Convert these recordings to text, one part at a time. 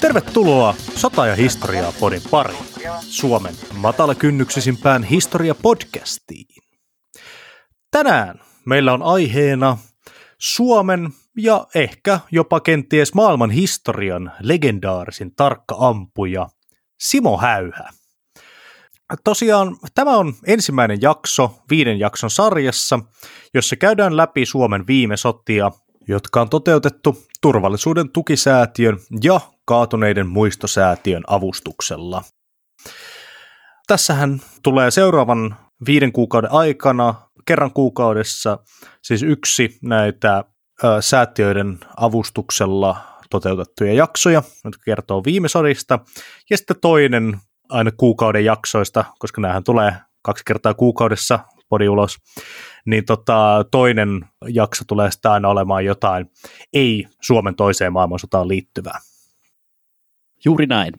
Tervetuloa Sota ja historiaa podin pariin. Suomen matalakynnyksisimpään historia-podcastiin. Tänään meillä on aiheena Suomen ja ehkä jopa kenties maailman historian legendaarisin tarkka ampuja Simo Häyhä. Tosiaan tämä on ensimmäinen jakso viiden jakson sarjassa, jossa käydään läpi Suomen viime sotia, jotka on toteutettu turvallisuuden tukisäätiön ja kaatuneiden muistosäätiön avustuksella. Tässähän tulee seuraavan viiden kuukauden aikana kerran kuukaudessa siis yksi näitä ö, säätiöiden avustuksella toteutettuja jaksoja, jotka kertoo viime sodista, ja sitten toinen aina kuukauden jaksoista, koska näähän tulee kaksi kertaa kuukaudessa podi ulos, niin tota, toinen jakso tulee sitten aina olemaan jotain ei Suomen toiseen maailmansotaan liittyvää. Juuri näin.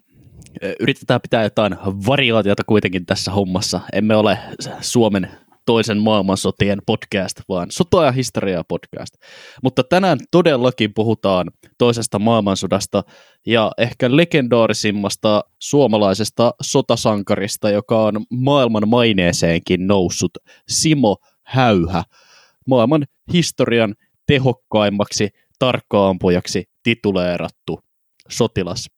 Yritetään pitää jotain variaatiota kuitenkin tässä hommassa. Emme ole Suomen toisen maailmansotien podcast, vaan sota- ja historiaa podcast. Mutta tänään todellakin puhutaan toisesta maailmansodasta ja ehkä legendaarisimmasta suomalaisesta sotasankarista, joka on maailman maineeseenkin noussut, Simo Häyhä, maailman historian tehokkaimmaksi tarkkaampujaksi tituleerattu sotilas.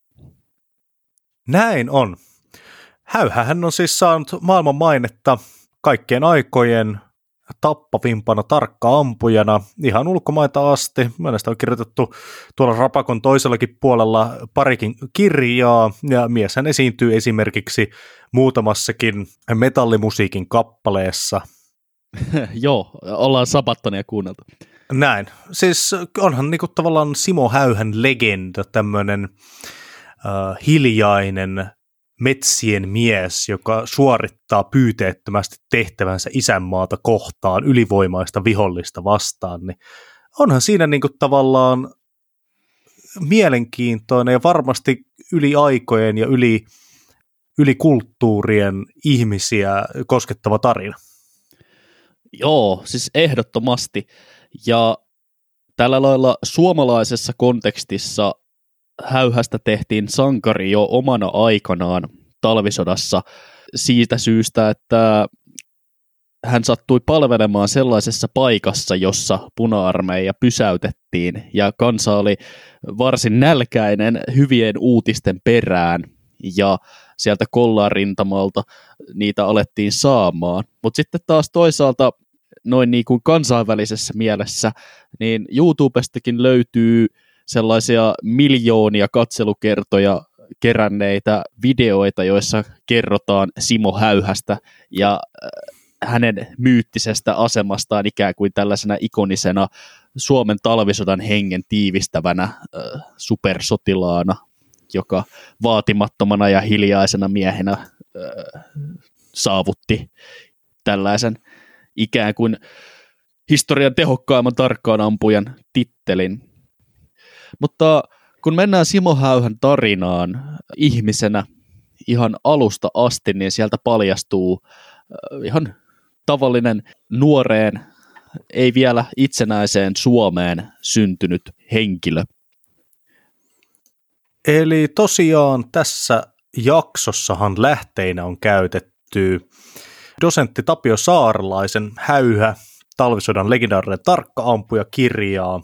Näin on. Häyhähän on siis saanut maailman mainetta kaikkien aikojen tappavimpana tarkka ampujana ihan ulkomaita asti. Mielestäni on kirjoitettu tuolla Rapakon toisellakin puolella parikin kirjaa, ja mieshän esiintyy esimerkiksi muutamassakin metallimusiikin kappaleessa. Joo, ollaan Sabattonia kuunneltu. Näin. Siis onhan niinku tavallaan Simo Häyhän legenda, tämmöinen äh, hiljainen metsien mies, joka suorittaa pyyteettömästi tehtävänsä isänmaata kohtaan ylivoimaista vihollista vastaan, niin onhan siinä niin kuin tavallaan mielenkiintoinen ja varmasti yli aikojen ja yli, yli kulttuurien ihmisiä koskettava tarina. Joo, siis ehdottomasti. Ja tällä lailla suomalaisessa kontekstissa häyhästä tehtiin sankari jo omana aikanaan talvisodassa siitä syystä, että hän sattui palvelemaan sellaisessa paikassa, jossa puna-armeija pysäytettiin ja kansa oli varsin nälkäinen hyvien uutisten perään ja sieltä kollarintamalta niitä alettiin saamaan. Mutta sitten taas toisaalta noin niin kuin kansainvälisessä mielessä, niin YouTubestakin löytyy sellaisia miljoonia katselukertoja keränneitä videoita, joissa kerrotaan Simo Häyhästä ja äh, hänen myyttisestä asemastaan ikään kuin tällaisena ikonisena Suomen talvisodan hengen tiivistävänä äh, supersotilaana, joka vaatimattomana ja hiljaisena miehenä äh, saavutti tällaisen ikään kuin historian tehokkaimman tarkkaan ampujan tittelin. Mutta kun mennään Simo Häyhän tarinaan ihmisenä ihan alusta asti, niin sieltä paljastuu äh, ihan tavallinen nuoreen, ei vielä itsenäiseen Suomeen syntynyt henkilö. Eli tosiaan tässä jaksossahan lähteinä on käytetty dosentti Tapio Saarlaisen häyhä talvisodan legendaarinen tarkka ampuja kirjaa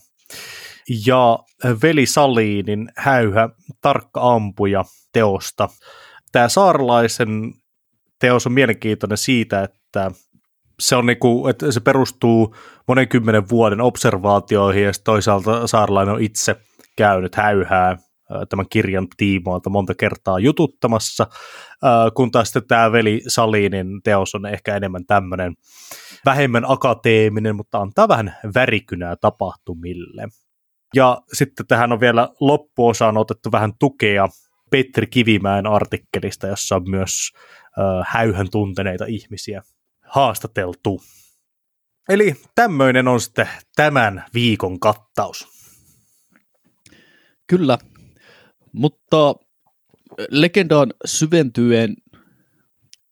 ja Veli Saliinin häyhä tarkka ampuja teosta. Tämä saarlaisen teos on mielenkiintoinen siitä, että se, on niinku, että se perustuu monen kymmenen vuoden observaatioihin ja toisaalta saarlainen on itse käynyt häyhää tämän kirjan tiimoilta monta kertaa jututtamassa, kun taas sitten tämä Veli Salinin teos on ehkä enemmän tämmöinen vähemmän akateeminen, mutta antaa vähän värikynää tapahtumille. Ja sitten tähän on vielä loppuosaan otettu vähän tukea Petri Kivimäen artikkelista, jossa on myös häyhän tunteneita ihmisiä haastateltu. Eli tämmöinen on sitten tämän viikon kattaus. Kyllä, mutta legendaan syventyen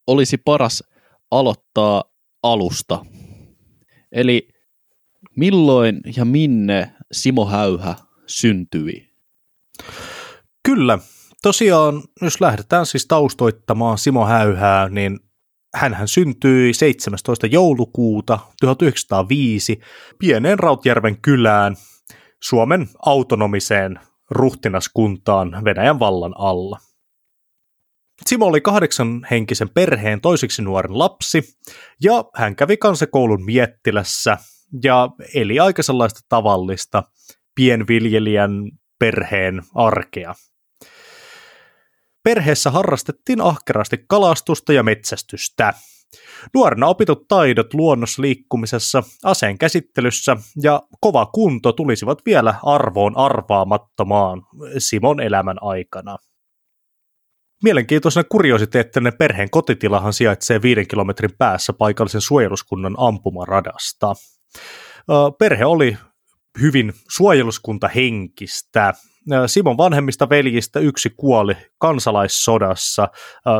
olisi paras aloittaa alusta. Eli milloin ja minne Simo Häyhä syntyi? Kyllä. Tosiaan, jos lähdetään siis taustoittamaan Simo Häyhää, niin hän syntyi 17. joulukuuta 1905 pieneen Rautjärven kylään Suomen autonomiseen ruhtinaskuntaan Venäjän vallan alla. Simo oli kahdeksan henkisen perheen toiseksi nuoren lapsi, ja hän kävi kansakoulun Miettilässä ja eli aika sellaista tavallista pienviljelijän perheen arkea. Perheessä harrastettiin ahkerasti kalastusta ja metsästystä. Nuorena opitut taidot luonnossa liikkumisessa, aseen käsittelyssä ja kova kunto tulisivat vielä arvoon arvaamattomaan Simon elämän aikana. Mielenkiintoisena kuriositeettina perheen kotitilahan sijaitsee viiden kilometrin päässä paikallisen suojeluskunnan ampumaradasta. Perhe oli hyvin suojeluskuntahenkistä. Simon vanhemmista veljistä yksi kuoli kansalaissodassa.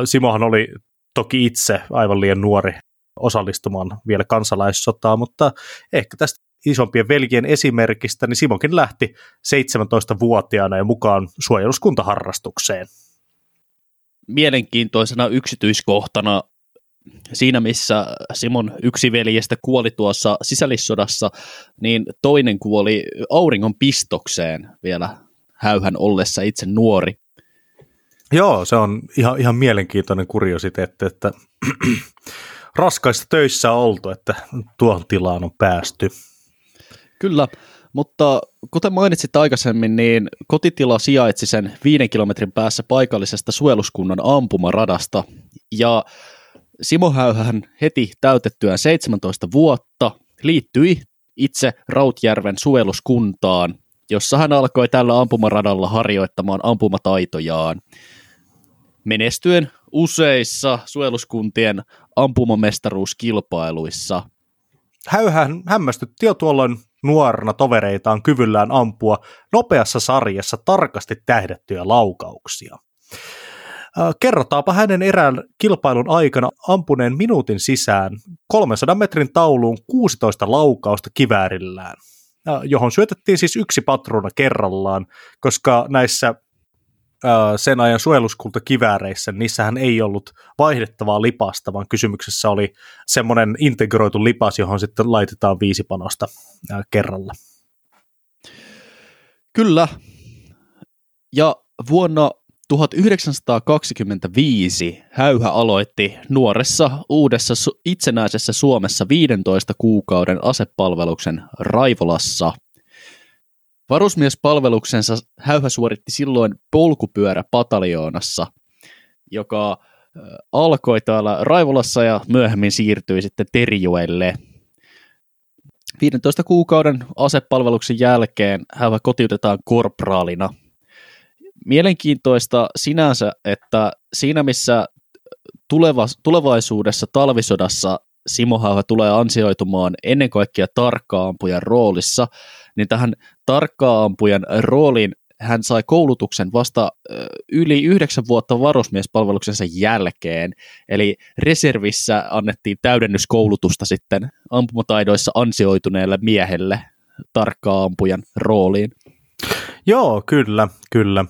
Simohan oli toki itse aivan liian nuori osallistumaan vielä kansalaissotaan, mutta ehkä tästä isompien veljien esimerkistä, niin Simonkin lähti 17-vuotiaana ja mukaan suojeluskuntaharrastukseen. Mielenkiintoisena yksityiskohtana siinä, missä Simon yksi veljestä kuoli tuossa sisällissodassa, niin toinen kuoli auringon pistokseen vielä häyhän ollessa itse nuori. Joo, se on ihan, ihan mielenkiintoinen kuriositeetti, että raskaissa töissä on oltu, että tuohon tilaan on päästy. Kyllä, mutta kuten mainitsit aikaisemmin, niin kotitila sijaitsi sen viiden kilometrin päässä paikallisesta suojeluskunnan ampumaradasta, ja Simo Häyhän heti täytettyään 17 vuotta liittyi itse Rautjärven suojeluskuntaan, jossa hän alkoi tällä ampumaradalla harjoittamaan ampumataitojaan. Menestyen useissa suojeluskuntien ampumamestaruuskilpailuissa. Häyhän hämmästytti jo tuolloin nuorena tovereitaan kyvyllään ampua nopeassa sarjassa tarkasti tähdettyjä laukauksia. Kerrotaanpa hänen erään kilpailun aikana ampuneen minuutin sisään 300 metrin tauluun 16 laukausta kiväärillään, johon syötettiin siis yksi patruuna kerrallaan, koska näissä sen ajan suojeluskultakivääreissä, niissähän ei ollut vaihdettavaa lipasta, vaan kysymyksessä oli semmoinen integroitu lipas, johon sitten laitetaan viisi panosta kerralla. Kyllä. Ja vuonna 1925 Häyhä aloitti nuoressa uudessa itsenäisessä Suomessa 15 kuukauden asepalveluksen Raivolassa. Varusmiespalveluksensa Häyhä suoritti silloin polkupyöräpataljoonassa, joka alkoi täällä Raivolassa ja myöhemmin siirtyi sitten Terjoelle. 15 kuukauden asepalveluksen jälkeen Häyhä kotiutetaan korpraalina – mielenkiintoista sinänsä, että siinä missä tuleva, tulevaisuudessa talvisodassa Simo Hauha tulee ansioitumaan ennen kaikkea tarkkaampujan roolissa, niin tähän tarkkaampujan rooliin hän sai koulutuksen vasta yli yhdeksän vuotta varusmiespalveluksensa jälkeen, eli reservissä annettiin täydennyskoulutusta sitten ampumataidoissa ansioituneelle miehelle tarkkaampujan rooliin. Joo, kyllä, kyllä.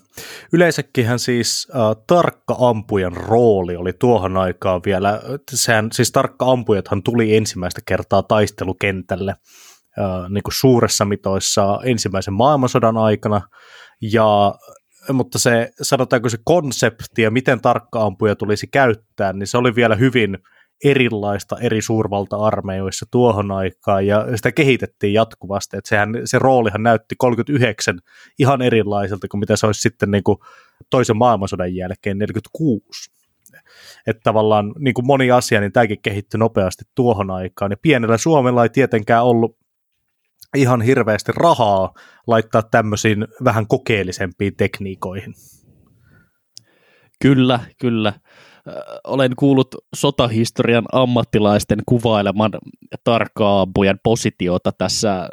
Yleensäkinhän siis äh, tarkka ampujan rooli oli tuohon aikaan vielä, sehän, siis tarkka ampujathan tuli ensimmäistä kertaa taistelukentälle äh, niin kuin suuressa mitoissa ensimmäisen maailmansodan aikana, ja mutta se, sanotaanko se konsepti ja miten tarkka ampuja tulisi käyttää, niin se oli vielä hyvin erilaista eri suurvalta-armeijoissa tuohon aikaan, ja sitä kehitettiin jatkuvasti, että sehän, se roolihan näytti 39 ihan erilaiselta kuin mitä se olisi sitten niin kuin toisen maailmansodan jälkeen 46. Että tavallaan niin kuin moni asia, niin tämäkin kehittyi nopeasti tuohon aikaan, ja pienellä Suomella ei tietenkään ollut ihan hirveästi rahaa laittaa tämmöisiin vähän kokeellisempiin tekniikoihin. Kyllä, kyllä olen kuullut sotahistorian ammattilaisten kuvaileman tarkkaampujan positiota tässä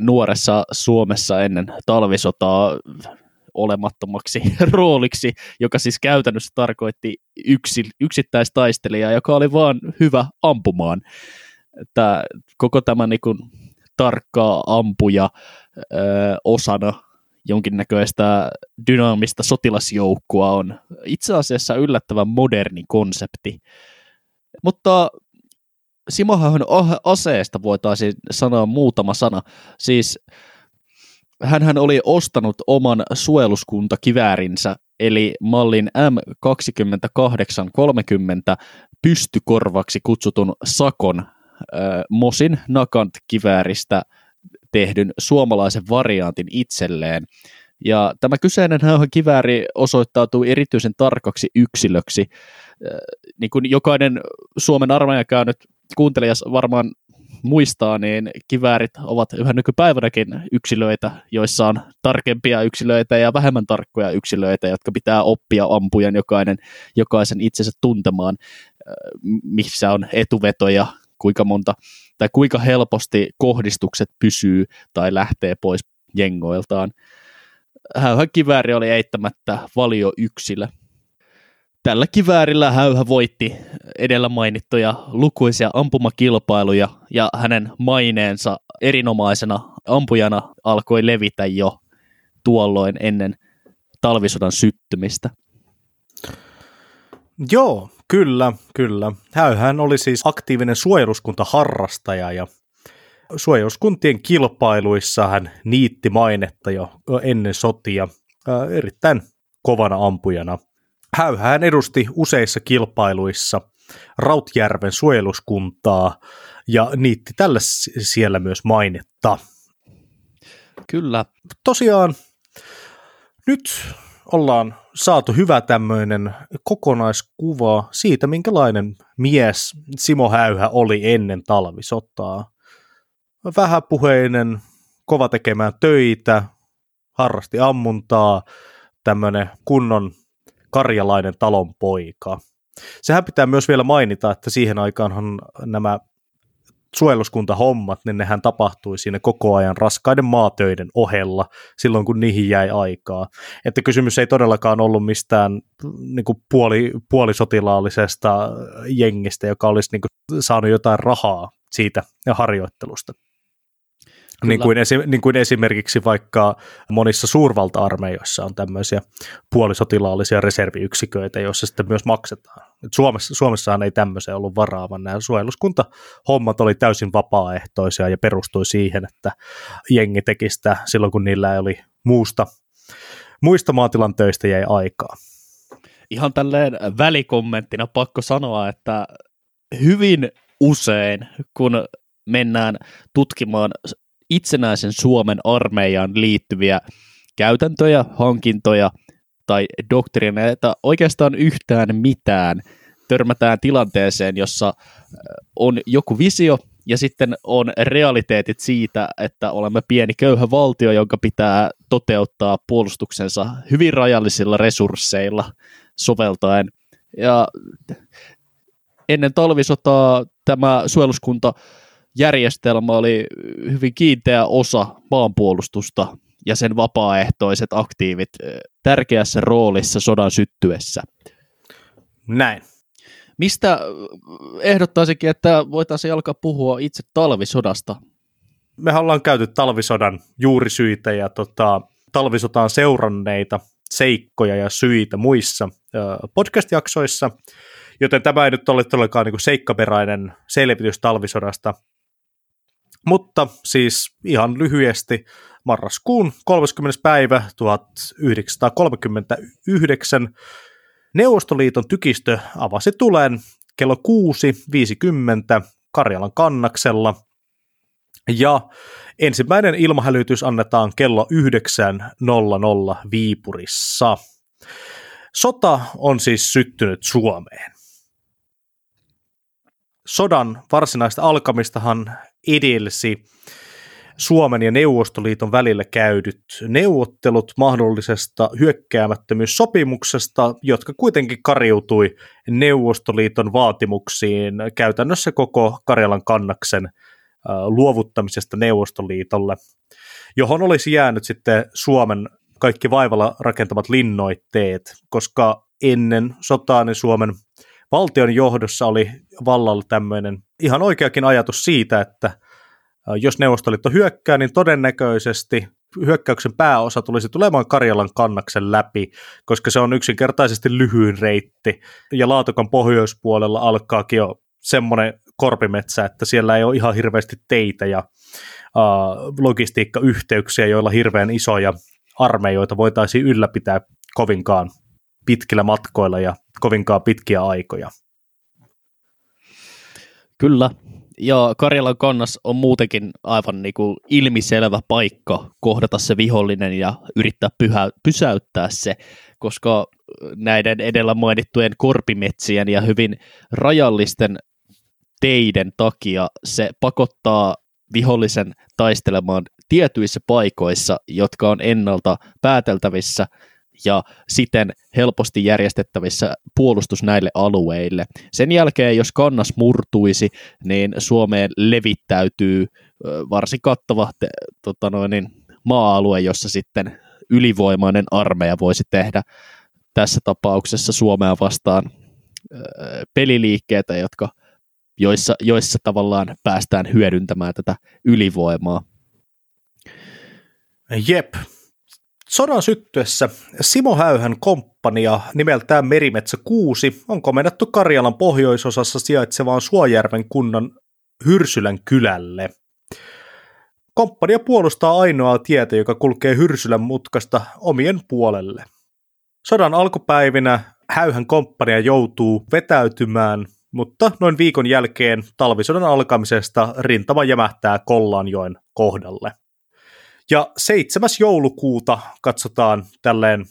nuoressa Suomessa ennen talvisotaa olemattomaksi rooliksi, joka siis käytännössä tarkoitti yksi, yksittäistaistelijaa, joka oli vaan hyvä ampumaan. Tämä, koko tämä niin kuin, tarkkaa ampuja ö, osana jonkinnäköistä dynaamista sotilasjoukkua on itse asiassa yllättävän moderni konsepti. Mutta Simohan aseesta voitaisiin sanoa muutama sana. Siis hän oli ostanut oman suojeluskuntakiväärinsä, eli mallin M2830 pystykorvaksi kutsutun Sakon äh, Mosin Nakant-kivääristä tehdyn suomalaisen variantin itselleen. Ja tämä kyseinen kivääri osoittautui erityisen tarkaksi yksilöksi. Niin kuin jokainen Suomen armeijan käynyt kuuntelijas varmaan muistaa, niin kiväärit ovat yhä nykypäivänäkin yksilöitä, joissa on tarkempia yksilöitä ja vähemmän tarkkoja yksilöitä, jotka pitää oppia ampujan jokainen, jokaisen itsensä tuntemaan, missä on etuvetoja, kuinka monta tai kuinka helposti kohdistukset pysyy tai lähtee pois jengoiltaan. Häyhän kivääri oli eittämättä valio yksilö. Tällä kiväärillä Häyhä voitti edellä mainittuja lukuisia ampumakilpailuja ja hänen maineensa erinomaisena ampujana alkoi levitä jo tuolloin ennen talvisodan syttymistä. Joo, kyllä, kyllä. Häyhän oli siis aktiivinen suojeluskuntaharrastaja ja suojeluskuntien kilpailuissa hän niitti mainetta jo ennen sotia erittäin kovana ampujana. Häyhän edusti useissa kilpailuissa Rautjärven suojeluskuntaa ja niitti tällä siellä myös mainetta. Kyllä. Tosiaan nyt ollaan saatu hyvä tämmöinen kokonaiskuva siitä, minkälainen mies Simo Häyhä oli ennen talvisotaa. Vähäpuheinen, kova tekemään töitä, harrasti ammuntaa, tämmöinen kunnon karjalainen talonpoika. Sehän pitää myös vielä mainita, että siihen aikaanhan nämä suojeluskuntahommat, niin nehän tapahtui siinä koko ajan raskaiden maatöiden ohella silloin, kun niihin jäi aikaa. Että kysymys ei todellakaan ollut mistään niin kuin puoli, puolisotilaallisesta jengistä, joka olisi niin kuin, saanut jotain rahaa siitä harjoittelusta. Niin kuin, esi- niin kuin esimerkiksi vaikka monissa suurvalta-armeijoissa on tämmöisiä puolisotilaallisia reserviyksiköitä, joissa sitten myös maksetaan. Et Suomessa, Suomessahan ei tämmöiseen ollut varaa, vaan nämä suojeluskuntahommat oli täysin vapaaehtoisia ja perustui siihen, että jengi teki sitä silloin, kun niillä oli muusta, muista maatilan töistä jäi aikaa. Ihan tälleen välikommenttina pakko sanoa, että hyvin usein, kun mennään tutkimaan itsenäisen Suomen armeijaan liittyviä käytäntöjä, hankintoja tai doktriineita, oikeastaan yhtään mitään, törmätään tilanteeseen, jossa on joku visio ja sitten on realiteetit siitä, että olemme pieni köyhä valtio, jonka pitää toteuttaa puolustuksensa hyvin rajallisilla resursseilla soveltaen. Ja ennen talvisotaa tämä suojeluskunta järjestelmä oli hyvin kiinteä osa maanpuolustusta ja sen vapaaehtoiset aktiivit tärkeässä roolissa sodan syttyessä. Näin. Mistä ehdottaisinkin, että voitaisiin alkaa puhua itse talvisodasta? Me ollaan käyty talvisodan juurisyitä ja tota, talvisotaan seuranneita seikkoja ja syitä muissa podcast-jaksoissa, joten tämä ei nyt ole todellakaan niin seikkaperäinen selvitys talvisodasta, mutta siis ihan lyhyesti marraskuun 30. päivä 1939 Neuvostoliiton tykistö avasi tulen kello 6.50 Karjalan kannaksella ja ensimmäinen ilmahälytys annetaan kello 9.00 Viipurissa. Sota on siis syttynyt Suomeen. Sodan varsinaista alkamistahan edelsi Suomen ja Neuvostoliiton välillä käydyt neuvottelut mahdollisesta hyökkäämättömyyssopimuksesta, jotka kuitenkin kariutui Neuvostoliiton vaatimuksiin käytännössä koko Karjalan kannaksen luovuttamisesta Neuvostoliitolle, johon olisi jäänyt sitten Suomen kaikki vaivalla rakentamat linnoitteet, koska ennen sotaa niin Suomen valtion johdossa oli vallalla tämmöinen ihan oikeakin ajatus siitä, että jos Neuvostoliitto hyökkää, niin todennäköisesti hyökkäyksen pääosa tulisi tulemaan Karjalan kannaksen läpi, koska se on yksinkertaisesti lyhyin reitti, ja Laatokan pohjoispuolella alkaakin jo semmoinen korpimetsä, että siellä ei ole ihan hirveästi teitä ja uh, logistiikkayhteyksiä, joilla hirveän isoja armeijoita voitaisiin ylläpitää kovinkaan pitkillä matkoilla ja kovinkaan pitkiä aikoja. Kyllä, ja Karjalan kannas on muutenkin aivan niin kuin ilmiselvä paikka kohdata se vihollinen ja yrittää pyhä, pysäyttää se, koska näiden edellä mainittujen korpimetsien ja hyvin rajallisten teiden takia se pakottaa vihollisen taistelemaan tietyissä paikoissa, jotka on ennalta pääteltävissä ja siten helposti järjestettävissä puolustus näille alueille. Sen jälkeen, jos kannas murtuisi, niin Suomeen levittäytyy varsin kattava tota noin, niin, maa-alue, jossa sitten ylivoimainen armeija voisi tehdä tässä tapauksessa Suomea vastaan peliliikkeitä, jotka, joissa, joissa tavallaan päästään hyödyntämään tätä ylivoimaa. Jep, Sodan syttyessä Simo Häyhän komppania nimeltään Merimetsä 6 on komennettu Karjalan pohjoisosassa sijaitsevaan Suojärven kunnan Hyrsylän kylälle. Komppania puolustaa ainoaa tietä, joka kulkee Hyrsylän mutkasta omien puolelle. Sodan alkupäivinä Häyhän komppania joutuu vetäytymään, mutta noin viikon jälkeen talvisodan alkamisesta rintama jämähtää Kollanjoen kohdalle. Ja 7. joulukuuta katsotaan tälleen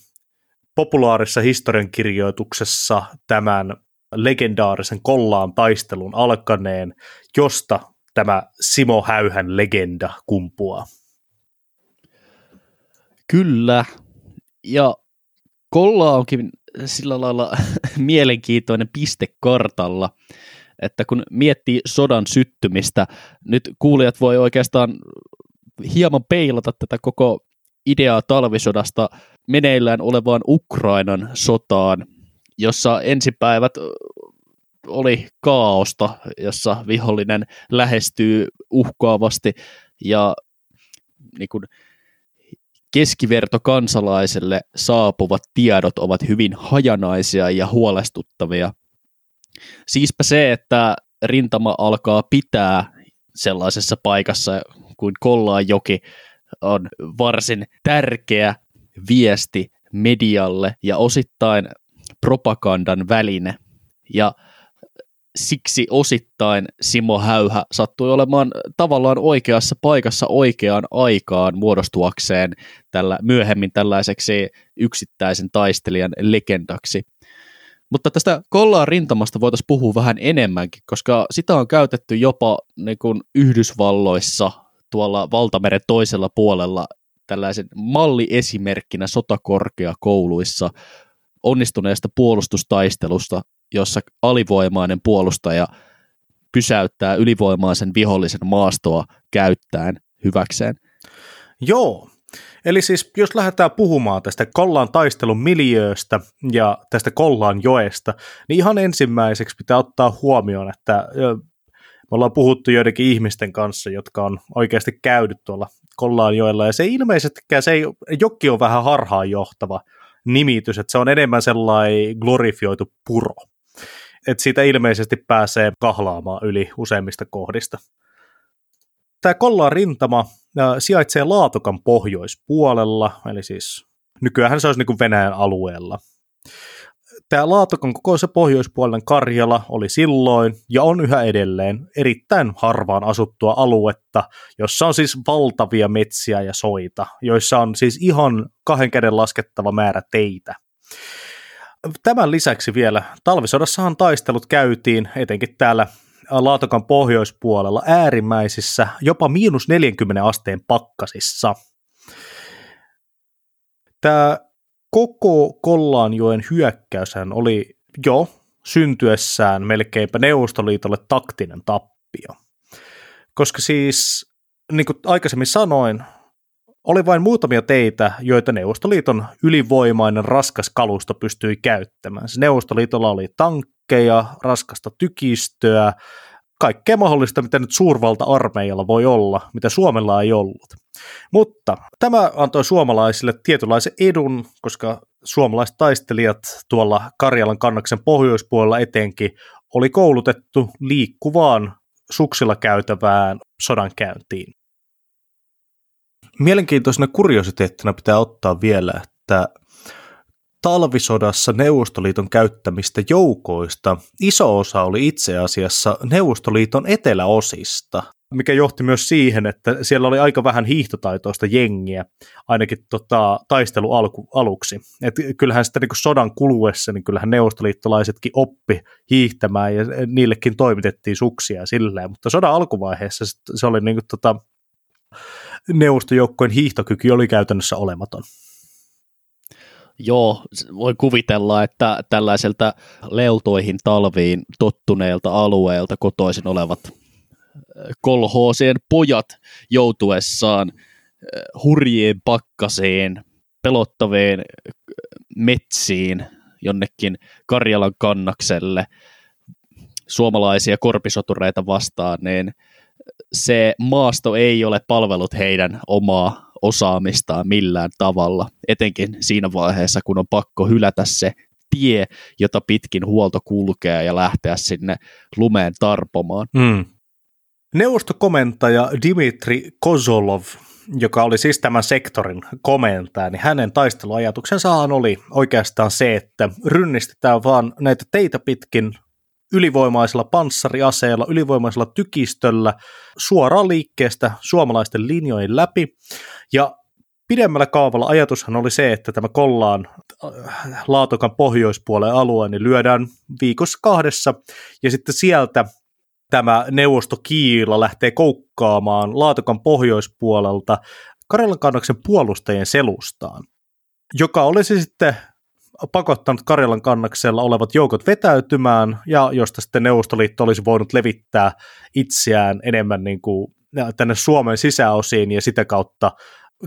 populaarissa historiankirjoituksessa tämän legendaarisen Kollaan taistelun alkaneen, josta tämä Simo Häyhän legenda kumpuaa. Kyllä, ja Kolla onkin sillä lailla mielenkiintoinen piste kartalla, että kun miettii sodan syttymistä, nyt kuulijat voi oikeastaan hieman peilata tätä koko ideaa talvisodasta meneillään olevaan Ukrainan sotaan, jossa ensipäivät oli kaaosta, jossa vihollinen lähestyy uhkaavasti ja niin kuin, keskiverto kansalaiselle saapuvat tiedot ovat hyvin hajanaisia ja huolestuttavia. Siispä se, että rintama alkaa pitää sellaisessa paikassa kuin Kollaanjoki on varsin tärkeä viesti medialle ja osittain propagandan väline. Ja siksi osittain Simo Häyhä sattui olemaan tavallaan oikeassa paikassa oikeaan aikaan muodostuakseen tällä, myöhemmin tällaiseksi yksittäisen taistelijan legendaksi. Mutta tästä Kollaan rintamasta voitaisiin puhua vähän enemmänkin, koska sitä on käytetty jopa niin kuin Yhdysvalloissa tuolla valtameren toisella puolella tällaisen malliesimerkkinä sotakorkeakouluissa onnistuneesta puolustustaistelusta, jossa alivoimainen puolustaja pysäyttää ylivoimaisen vihollisen maastoa käyttäen hyväkseen. Joo, Eli siis jos lähdetään puhumaan tästä Kollaan taistelun miljööstä ja tästä Kollaan joesta, niin ihan ensimmäiseksi pitää ottaa huomioon, että me ollaan puhuttu joidenkin ihmisten kanssa, jotka on oikeasti käynyt tuolla Kollaanjoella, ja se ilmeisestikään, se ei, jokki on vähän harhaanjohtava nimitys, että se on enemmän sellainen glorifioitu puro. Että siitä ilmeisesti pääsee kahlaamaan yli useimmista kohdista. Tämä Kollaan rintama sijaitsee Laatokan pohjoispuolella, eli siis nykyään se olisi niin kuin Venäjän alueella tämä Laatokon koko se pohjoispuolinen Karjala oli silloin ja on yhä edelleen erittäin harvaan asuttua aluetta, jossa on siis valtavia metsiä ja soita, joissa on siis ihan kahden käden laskettava määrä teitä. Tämän lisäksi vielä talvisodassahan taistelut käytiin etenkin täällä Laatokan pohjoispuolella äärimmäisissä jopa miinus 40 asteen pakkasissa. Tämä koko Kollaanjoen hyökkäyshän oli jo syntyessään melkeinpä Neuvostoliitolle taktinen tappio. Koska siis, niin kuin aikaisemmin sanoin, oli vain muutamia teitä, joita Neuvostoliiton ylivoimainen raskas kalusto pystyi käyttämään. Neuvostoliitolla oli tankkeja, raskasta tykistöä, kaikkea mahdollista, mitä nyt suurvalta-armeijalla voi olla, mitä Suomella ei ollut. Mutta tämä antoi suomalaisille tietynlaisen edun, koska suomalaiset taistelijat tuolla Karjalan kannaksen pohjoispuolella etenkin oli koulutettu liikkuvaan suksilla käytävään sodankäyntiin. Mielenkiintoisena kuriositeettina pitää ottaa vielä, että talvisodassa Neuvostoliiton käyttämistä joukoista iso osa oli itse asiassa Neuvostoliiton eteläosista, mikä johti myös siihen, että siellä oli aika vähän hiihtotaitoista jengiä, ainakin tota, taistelu alku, aluksi. Et kyllähän sitten niin sodan kuluessa, niin kyllähän neuvostoliittolaisetkin oppi hiihtämään ja niillekin toimitettiin suksia silleen, mutta sodan alkuvaiheessa se oli niin kuin, tota, neuvostojoukkojen hiihtokyky oli käytännössä olematon. Joo, voi kuvitella, että tällaiselta leutoihin talviin tottuneelta alueelta kotoisin olevat kolhoosien pojat joutuessaan hurjien pakkaseen, pelottaveen metsiin jonnekin Karjalan kannakselle suomalaisia korpisotureita vastaan, niin se maasto ei ole palvellut heidän omaa osaamistaan millään tavalla, etenkin siinä vaiheessa, kun on pakko hylätä se tie, jota pitkin huolto kulkee ja lähteä sinne lumeen tarpomaan. Mm. Neuvostokomentaja Dimitri Kozolov, joka oli siis tämän sektorin komentaja, niin hänen taisteluajatuksensahan oli oikeastaan se, että rynnistetään vaan näitä teitä pitkin ylivoimaisella panssariaseella, ylivoimaisella tykistöllä suoraan liikkeestä suomalaisten linjojen läpi. Ja pidemmällä kaavalla ajatushan oli se, että tämä Kollaan äh, Laatokan pohjoispuolen alue niin lyödään viikossa kahdessa, ja sitten sieltä tämä neuvostokiila lähtee koukkaamaan Laatokan pohjoispuolelta Karjalan kannaksen puolustajien selustaan, joka olisi sitten pakottanut Karjalan kannaksella olevat joukot vetäytymään, ja josta sitten Neuvostoliitto olisi voinut levittää itseään enemmän niin kuin tänne Suomen sisäosiin, ja sitä kautta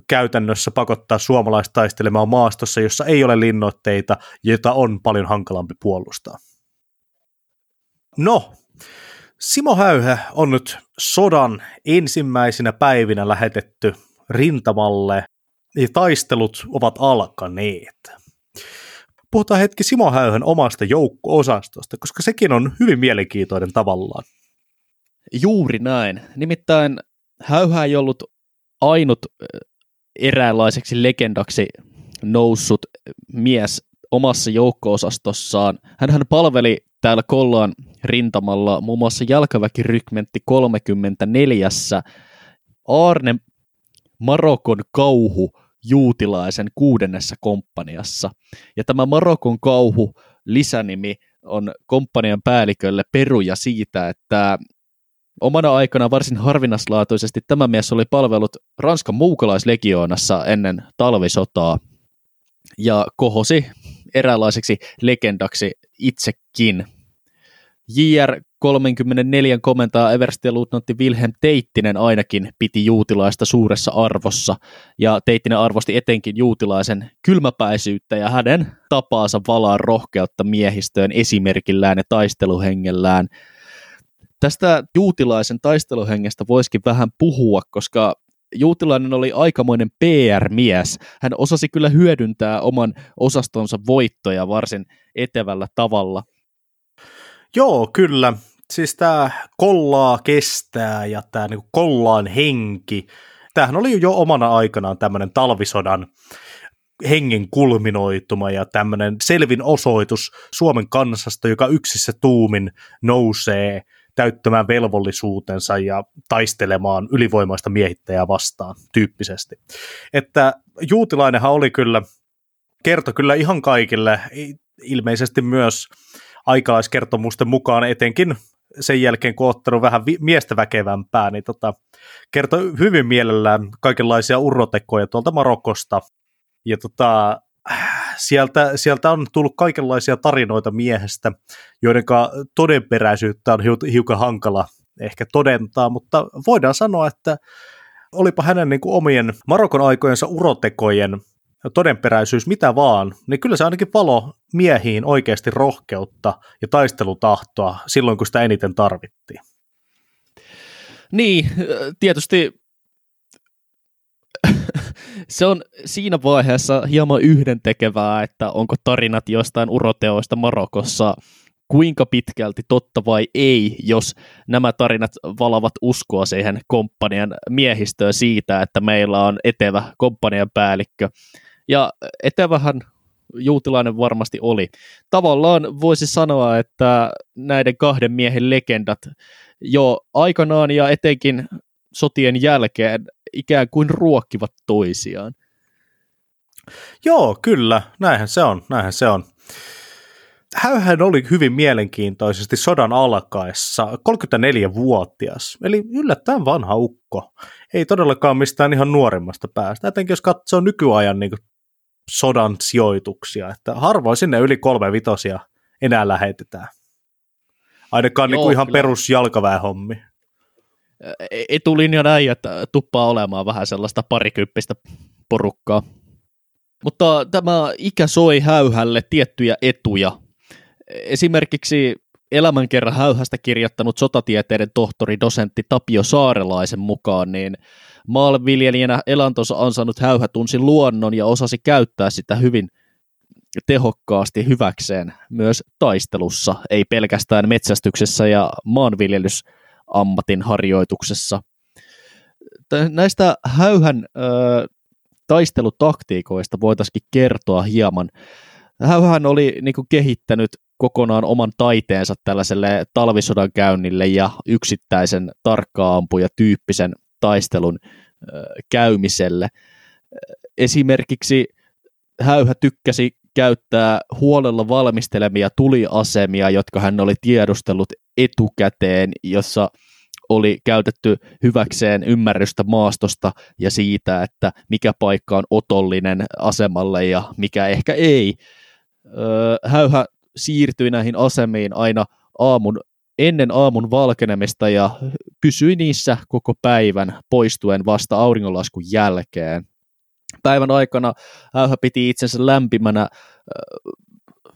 käytännössä pakottaa suomalaiset taistelemaan maastossa, jossa ei ole linnoitteita, jota on paljon hankalampi puolustaa. No, Simo Häyhä on nyt sodan ensimmäisinä päivinä lähetetty rintamalle, ja taistelut ovat alkaneet. Puhutaan hetki Simo Häyhön omasta joukko-osastosta, koska sekin on hyvin mielenkiintoinen tavallaan. Juuri näin. Nimittäin Häyhä ei ollut ainut eräänlaiseksi legendaksi noussut mies omassa joukko-osastossaan. Hän palveli täällä Kollaan rintamalla muun muassa jalkaväkirykmentti 34. Aarne Marokon kauhu juutilaisen kuudennessa komppaniassa. Ja tämä Marokon kauhu lisänimi on komppanian päällikölle peruja siitä, että omana aikana varsin harvinaislaatuisesti tämä mies oli palvellut Ranskan muukalaislegioonassa ennen talvisotaa ja kohosi eräänlaiseksi legendaksi itsekin. JR 34 komentaa Everstiluutnantti Wilhelm Teittinen ainakin piti juutilaista suuressa arvossa, ja Teittinen arvosti etenkin juutilaisen kylmäpäisyyttä ja hänen tapaansa valaa rohkeutta miehistöön esimerkillään ja taisteluhengellään. Tästä juutilaisen taisteluhengestä voisikin vähän puhua, koska Juutilainen oli aikamoinen PR-mies. Hän osasi kyllä hyödyntää oman osastonsa voittoja varsin etevällä tavalla. Joo, kyllä. Siis tämä kollaa kestää ja tämä niinku kollaan henki. Tämähän oli jo omana aikanaan tämmöinen talvisodan hengen kulminoituma ja tämmöinen selvin osoitus Suomen kansasta, joka yksissä tuumin nousee – täyttämään velvollisuutensa ja taistelemaan ylivoimaista miehittäjää vastaan tyyppisesti. Että Juutilainenhan oli kyllä, kertoi kyllä ihan kaikille, ilmeisesti myös aikalaiskertomusten mukaan etenkin sen jälkeen, kun ottanut vähän vi- miestä väkevämpää, niin tota, kertoi hyvin mielellään kaikenlaisia urrotekoja tuolta Marokosta. Ja tota, sieltä, sieltä on tullut kaikenlaisia tarinoita miehestä, joiden todenperäisyyttä on hiukan hankala ehkä todentaa, mutta voidaan sanoa, että olipa hänen niin kuin omien Marokon aikojensa urotekojen todenperäisyys mitä vaan, niin kyllä se ainakin valo miehiin oikeasti rohkeutta ja taistelutahtoa silloin, kun sitä eniten tarvittiin. Niin, tietysti se on siinä vaiheessa hieman yhdentekevää, että onko tarinat jostain uroteoista Marokossa kuinka pitkälti totta vai ei, jos nämä tarinat valavat uskoa siihen komppanian miehistöön siitä, että meillä on etevä komppanian päällikkö. Ja etevähän Juutilainen varmasti oli. Tavallaan voisi sanoa, että näiden kahden miehen legendat jo aikanaan ja etenkin sotien jälkeen ikään kuin ruokkivat toisiaan. Joo, kyllä, näinhän se on, näinhän se on. Häyhän oli hyvin mielenkiintoisesti sodan alkaessa, 34-vuotias, eli yllättäen vanha ukko. Ei todellakaan mistään ihan nuorimmasta päästä, etenkin jos katsoo nykyajan niin sodan sijoituksia, että harvoin sinne yli kolme vitosia enää lähetetään. Ainakaan Joo, niin kuin ihan perus jalkaväehommi. E-, etulinjan äijät tuppaa olemaan vähän sellaista parikymppistä porukkaa. Mutta tämä ikä soi häyhälle tiettyjä etuja. Esimerkiksi elämänkerran häyhästä kirjoittanut sotatieteiden tohtori dosentti Tapio Saarelaisen mukaan, niin maanviljelijänä elantonsa ansainnut häyhä tunsi luonnon ja osasi käyttää sitä hyvin tehokkaasti hyväkseen myös taistelussa, ei pelkästään metsästyksessä ja maanviljelysammatin harjoituksessa. Näistä häyhän ö, taistelutaktiikoista voitaisiin kertoa hieman. Häyhän oli niin kuin, kehittänyt kokonaan oman taiteensa tällaiselle talvisodan käynnille ja yksittäisen tarkkaampuja tyyppisen taistelun käymiselle. Esimerkiksi Häyhä tykkäsi käyttää huolella valmistelemia tuliasemia, jotka hän oli tiedustellut etukäteen, jossa oli käytetty hyväkseen ymmärrystä maastosta ja siitä, että mikä paikka on otollinen asemalle ja mikä ehkä ei. Häyhä siirtyi näihin asemiin aina aamun ennen aamun valkenemista ja pysyi niissä koko päivän poistuen vasta auringonlaskun jälkeen. Päivän aikana äyhä piti itsensä lämpimänä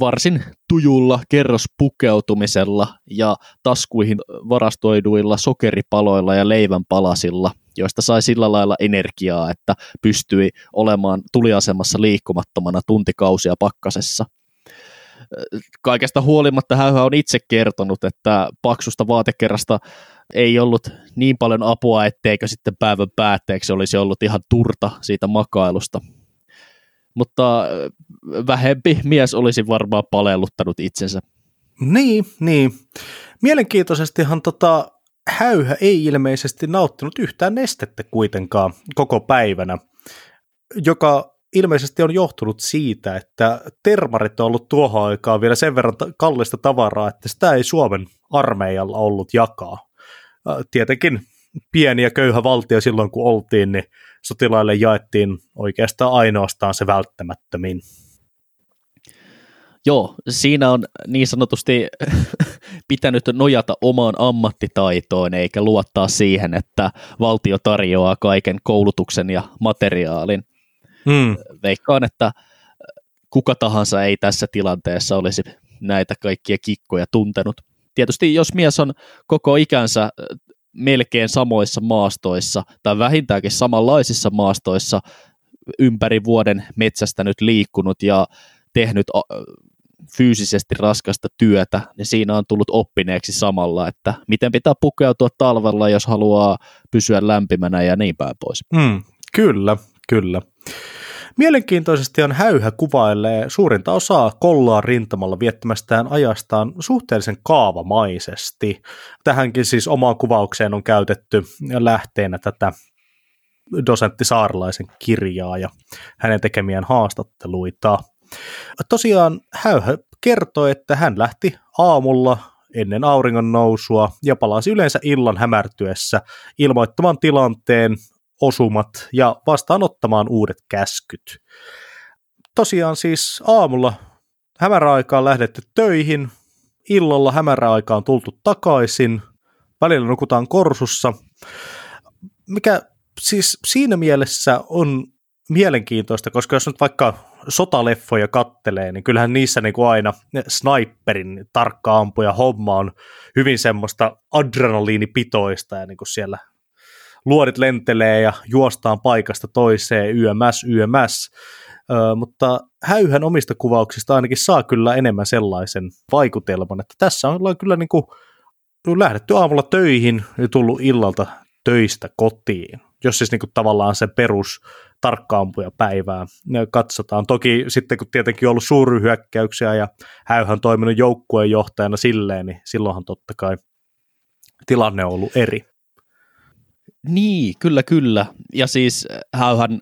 varsin tujulla kerrospukeutumisella ja taskuihin varastoiduilla sokeripaloilla ja leivän palasilla, joista sai sillä lailla energiaa, että pystyi olemaan tuliasemassa liikkumattomana tuntikausia pakkasessa – kaikesta huolimatta Häyhä on itse kertonut, että paksusta vaatekerrasta ei ollut niin paljon apua, etteikö sitten päivän päätteeksi olisi ollut ihan turta siitä makailusta. Mutta vähempi mies olisi varmaan palelluttanut itsensä. Niin, niin. Mielenkiintoisestihan tota, Häyhä ei ilmeisesti nauttinut yhtään nestettä kuitenkaan koko päivänä, joka ilmeisesti on johtunut siitä, että termarit on ollut tuohon aikaan vielä sen verran kallista tavaraa, että sitä ei Suomen armeijalla ollut jakaa. Tietenkin pieni ja köyhä valtio silloin, kun oltiin, niin sotilaille jaettiin oikeastaan ainoastaan se välttämättömin. Joo, siinä on niin sanotusti pitänyt nojata omaan ammattitaitoon eikä luottaa siihen, että valtio tarjoaa kaiken koulutuksen ja materiaalin. Hmm. Veikkaan, että kuka tahansa ei tässä tilanteessa olisi näitä kaikkia kikkoja tuntenut. Tietysti jos mies on koko ikänsä melkein samoissa maastoissa tai vähintäänkin samanlaisissa maastoissa ympäri vuoden metsästänyt, liikkunut ja tehnyt fyysisesti raskasta työtä, niin siinä on tullut oppineeksi samalla, että miten pitää pukeutua talvella, jos haluaa pysyä lämpimänä ja niin päin pois. Hmm, kyllä, kyllä. Mielenkiintoisesti on Häyhä kuvailee suurinta osaa kollaa rintamalla viettämästään ajastaan suhteellisen kaavamaisesti. Tähänkin siis omaan kuvaukseen on käytetty lähteenä tätä dosentti Saarlaisen kirjaa ja hänen tekemiään haastatteluita. Tosiaan Häyhä kertoi, että hän lähti aamulla ennen auringon nousua ja palasi yleensä illan hämärtyessä ilmoittamaan tilanteen osumat ja vastaanottamaan uudet käskyt. Tosiaan siis aamulla hämäräaikaan lähdetty töihin, illalla hämäräaikaan tultu takaisin, välillä nukutaan korsussa, mikä siis siinä mielessä on mielenkiintoista, koska jos nyt vaikka sotaleffoja kattelee, niin kyllähän niissä niin kuin aina sniperin tarkka ampuja homma on hyvin semmoista adrenaliinipitoista ja niin kuin siellä luodit lentelee ja juostaan paikasta toiseen YMS, YMS. Ö, mutta häyhän omista kuvauksista ainakin saa kyllä enemmän sellaisen vaikutelman, että tässä on kyllä niin kuin lähdetty aamulla töihin ja tullut illalta töistä kotiin, jos siis niin kuin tavallaan se perus tarkkaampuja päivää katsotaan. Toki sitten kun tietenkin on ollut suuryhyökkäyksiä ja häyhän toiminut joukkueen johtajana silleen, niin silloinhan totta kai tilanne on ollut eri. Niin, kyllä, kyllä. Ja siis häyhän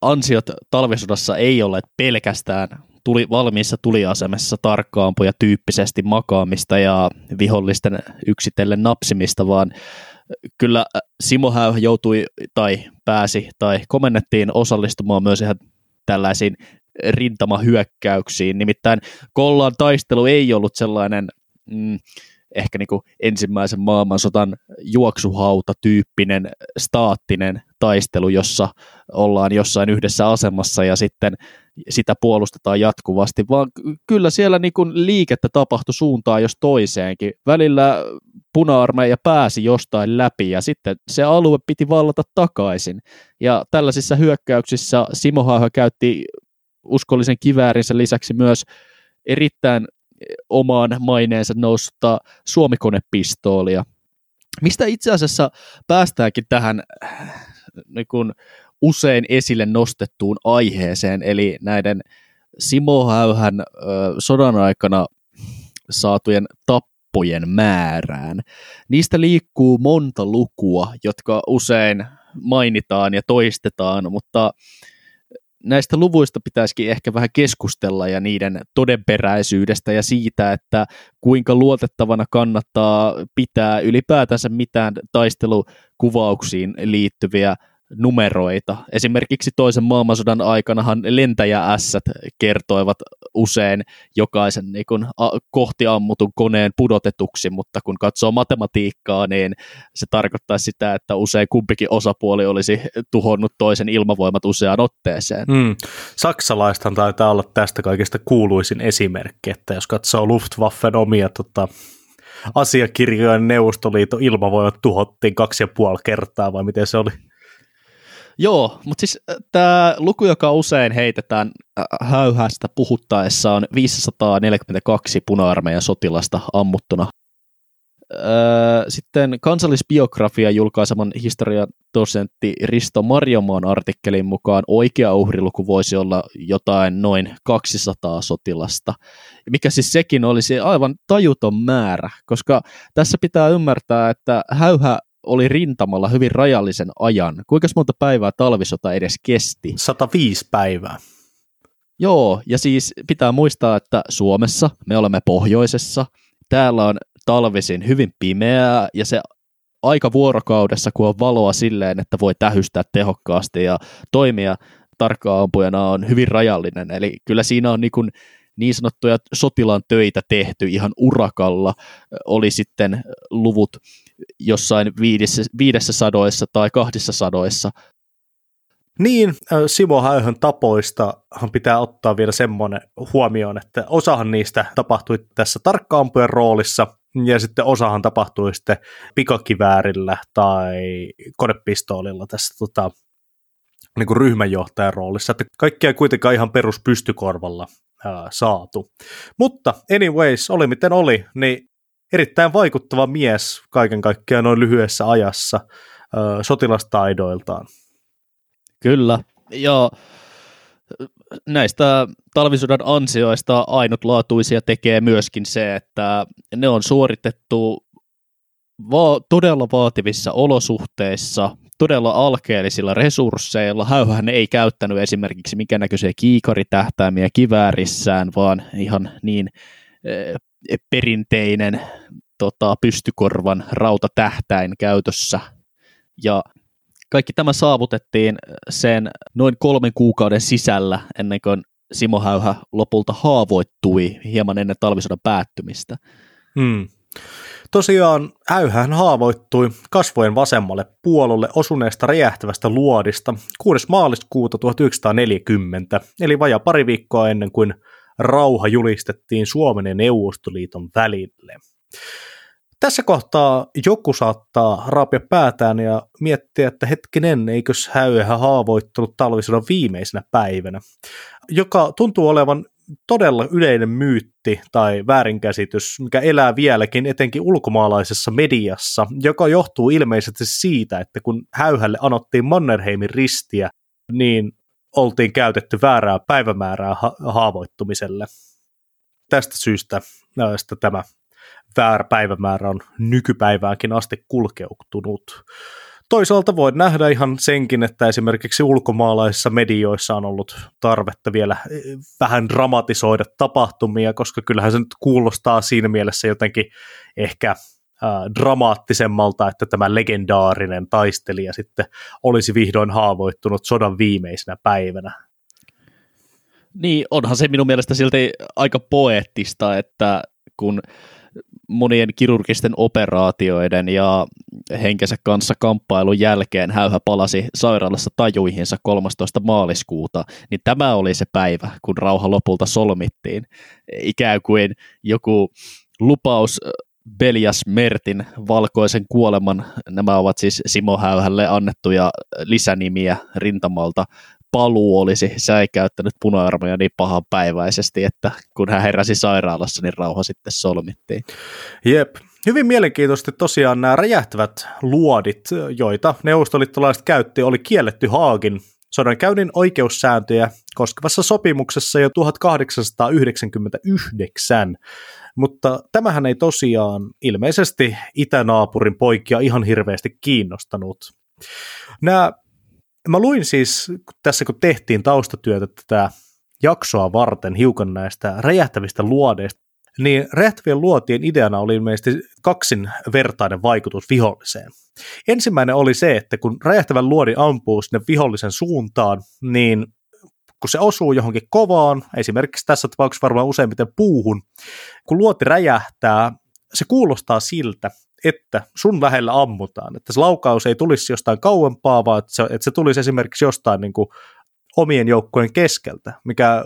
ansiot talvisodassa ei ole pelkästään tuli, valmiissa tuliasemassa tarkkaampuja tyyppisesti makaamista ja vihollisten yksitellen napsimista, vaan kyllä Simo Häy joutui tai pääsi tai komennettiin osallistumaan myös ihan tällaisiin rintamahyökkäyksiin. Nimittäin Kollan taistelu ei ollut sellainen mm, ehkä niin kuin ensimmäisen maailmansotan juoksuhauta-tyyppinen staattinen taistelu, jossa ollaan jossain yhdessä asemassa ja sitten sitä puolustetaan jatkuvasti, vaan kyllä siellä niin kuin liikettä tapahtui suuntaan jos toiseenkin. Välillä puna-armeija pääsi jostain läpi ja sitten se alue piti vallata takaisin. Ja tällaisissa hyökkäyksissä Simo Hauha käytti uskollisen kiväärinsä lisäksi myös erittäin omaan maineensa noussutta suomikonepistoolia, mistä itse asiassa päästäänkin tähän niin kuin usein esille nostettuun aiheeseen, eli näiden Simo Häyhän sodan aikana saatujen tappojen määrään. Niistä liikkuu monta lukua, jotka usein mainitaan ja toistetaan, mutta näistä luvuista pitäisikin ehkä vähän keskustella ja niiden todenperäisyydestä ja siitä, että kuinka luotettavana kannattaa pitää ylipäätänsä mitään taistelukuvauksiin liittyviä numeroita. Esimerkiksi toisen maailmansodan aikanahan lentäjä-ässät kertoivat usein jokaisen niin kun, a, kohti ammutun koneen pudotetuksi, mutta kun katsoo matematiikkaa, niin se tarkoittaa sitä, että usein kumpikin osapuoli olisi tuhonnut toisen ilmavoimat useaan otteeseen. Mm. Saksalaistan taitaa olla tästä kaikesta kuuluisin esimerkki, että jos katsoo Luftwaffen omia tota, asiakirjojen Neuvostoliiton ilmavoimat tuhottiin kaksi ja puoli kertaa, vai miten se oli? Joo, mutta siis tämä luku, joka usein heitetään häyhästä puhuttaessa, on 542 puna-armeijan sotilasta ammuttuna. Sitten kansallisbiografia julkaiseman historian dosentti Risto Marjomaan artikkelin mukaan oikea uhriluku voisi olla jotain noin 200 sotilasta, mikä siis sekin olisi aivan tajuton määrä, koska tässä pitää ymmärtää, että häyhä oli rintamalla hyvin rajallisen ajan. Kuinka monta päivää talvisota edes kesti? 105 päivää. Joo, ja siis pitää muistaa, että Suomessa me olemme pohjoisessa. Täällä on talvisin hyvin pimeää ja se aika vuorokaudessa, kun on valoa silleen, että voi tähystää tehokkaasti ja toimia tarkkaan ampujana on hyvin rajallinen. Eli kyllä siinä on niin, kuin niin sanottuja sotilaan töitä tehty ihan urakalla, oli sitten luvut jossain viidessä, viidessä sadoissa tai kahdessa sadoissa. Niin, Simo Häyhön tapoista pitää ottaa vielä semmoinen huomioon, että osahan niistä tapahtui tässä tarkkaampujen roolissa, ja sitten osahan tapahtui sitten pikakiväärillä tai konepistoolilla tässä tota, niin kuin ryhmänjohtajan roolissa, että kaikkia kuitenkaan ihan perus pystykorvalla ää, saatu. Mutta anyways, oli miten oli, niin erittäin vaikuttava mies kaiken kaikkiaan noin lyhyessä ajassa sotilastaidoiltaan. Kyllä, ja näistä talvisodan ansioista ainutlaatuisia tekee myöskin se, että ne on suoritettu va- todella vaativissa olosuhteissa, todella alkeellisilla resursseilla. Häyhän ei käyttänyt esimerkiksi mikä näköisiä kiikaritähtäimiä kiväärissään, vaan ihan niin perinteinen tota, pystykorvan rautatähtäin käytössä. Ja kaikki tämä saavutettiin sen noin kolmen kuukauden sisällä ennen kuin Simo Häyhä lopulta haavoittui hieman ennen talvisodan päättymistä. Hmm. Tosiaan Häyhän haavoittui kasvojen vasemmalle puolelle osuneesta räjähtävästä luodista 6. maaliskuuta 1940, eli vajaa pari viikkoa ennen kuin rauha julistettiin Suomen ja Neuvostoliiton välille. Tässä kohtaa joku saattaa raapia päätään ja miettiä, että hetkinen, eikös häyhä haavoittunut talvisodan viimeisenä päivänä, joka tuntuu olevan todella yleinen myytti tai väärinkäsitys, mikä elää vieläkin etenkin ulkomaalaisessa mediassa, joka johtuu ilmeisesti siitä, että kun häyhälle anottiin Mannerheimin ristiä, niin oltiin käytetty väärää päivämäärää ha- haavoittumiselle. Tästä syystä näistä tämä väärä päivämäärä on nykypäiväänkin asti kulkeutunut. Toisaalta voi nähdä ihan senkin, että esimerkiksi ulkomaalaisissa medioissa on ollut tarvetta vielä eh, vähän dramatisoida tapahtumia, koska kyllähän se nyt kuulostaa siinä mielessä jotenkin ehkä dramaattisemmalta, että tämä legendaarinen taistelija sitten olisi vihdoin haavoittunut sodan viimeisenä päivänä. Niin, onhan se minun mielestä silti aika poeettista, että kun monien kirurgisten operaatioiden ja henkensä kanssa kamppailun jälkeen häyhä palasi sairaalassa tajuihinsa 13. maaliskuuta, niin tämä oli se päivä, kun rauha lopulta solmittiin. Ikään kuin joku lupaus Belias Mertin valkoisen kuoleman, nämä ovat siis Simo Häyhälle annettuja lisänimiä rintamalta, paluu olisi säikäyttänyt puna-armoja niin pahan päiväisesti, että kun hän heräsi sairaalassa, niin rauha sitten solmittiin. Jep. Hyvin mielenkiintoisesti tosiaan nämä räjähtävät luodit, joita neuvostoliittolaiset käytti, oli kielletty Haagin sodankäynnin oikeussääntöjä koskevassa sopimuksessa jo 1899, mutta tämähän ei tosiaan ilmeisesti itänaapurin poikia ihan hirveästi kiinnostanut. Nämä Mä luin siis tässä, kun tehtiin taustatyötä tätä jaksoa varten hiukan näistä räjähtävistä luodeista, niin räjähtävien luotien ideana oli ilmeisesti kaksin vertainen vaikutus viholliseen. Ensimmäinen oli se, että kun räjähtävän luodi ampuu sinne vihollisen suuntaan, niin kun se osuu johonkin kovaan, esimerkiksi tässä tapauksessa varmaan useimmiten puuhun, kun luoti räjähtää, se kuulostaa siltä, että sun lähellä ammutaan, että se laukaus ei tulisi jostain kauempaa, vaan että se, että se tulisi esimerkiksi jostain niin kuin omien joukkojen keskeltä, mikä,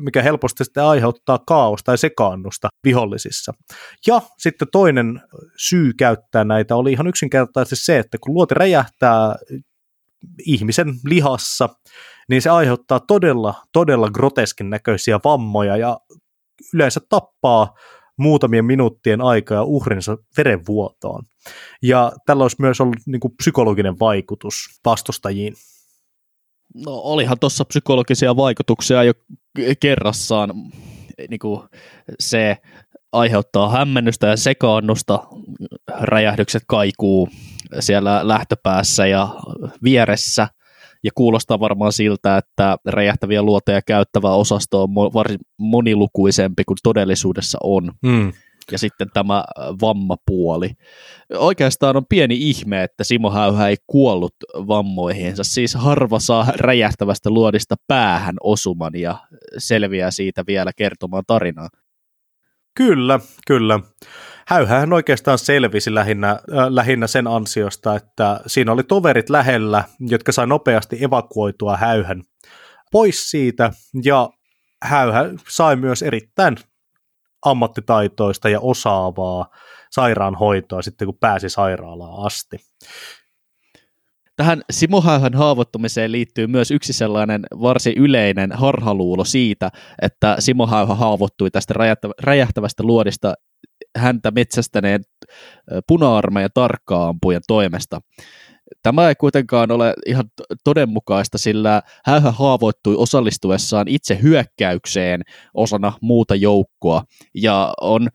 mikä helposti sitten aiheuttaa kaaosta tai sekaannusta vihollisissa. Ja sitten toinen syy käyttää näitä oli ihan yksinkertaisesti se, että kun luoti räjähtää ihmisen lihassa, niin se aiheuttaa todella, todella groteskin näköisiä vammoja ja yleensä tappaa muutamien minuuttien aikaa uhrinsa verenvuotoon. Ja tällä olisi myös ollut niin kuin psykologinen vaikutus vastustajiin. No olihan tuossa psykologisia vaikutuksia jo kerrassaan. Niin kuin se aiheuttaa hämmennystä ja sekaannusta, räjähdykset kaikuu siellä lähtöpäässä ja vieressä, ja kuulostaa varmaan siltä, että räjähtäviä luoteja käyttävä osasto on varsin monilukuisempi kuin todellisuudessa on. Mm. Ja sitten tämä äh, vammapuoli. Oikeastaan on pieni ihme, että Simo Häyhä ei kuollut vammoihinsa. Siis harva saa räjähtävästä luodista päähän osuman ja selviää siitä vielä kertomaan tarinaa. Kyllä, kyllä. Häyhähän oikeastaan selvisi lähinnä, äh, lähinnä sen ansiosta, että siinä oli toverit lähellä, jotka sai nopeasti evakuoitua häyhän pois siitä, ja häyhä sai myös erittäin ammattitaitoista ja osaavaa sairaanhoitoa sitten, kun pääsi sairaalaan asti. Tähän Simo Häyhän haavoittumiseen liittyy myös yksi sellainen varsin yleinen harhaluulo siitä, että Simo Häyhä haavoittui tästä räjähtävästä luodista häntä metsästäneen puna-armeijan tarkkaampujen toimesta. Tämä ei kuitenkaan ole ihan todenmukaista, sillä Häyhä haavoittui osallistuessaan itse hyökkäykseen osana muuta joukkoa ja on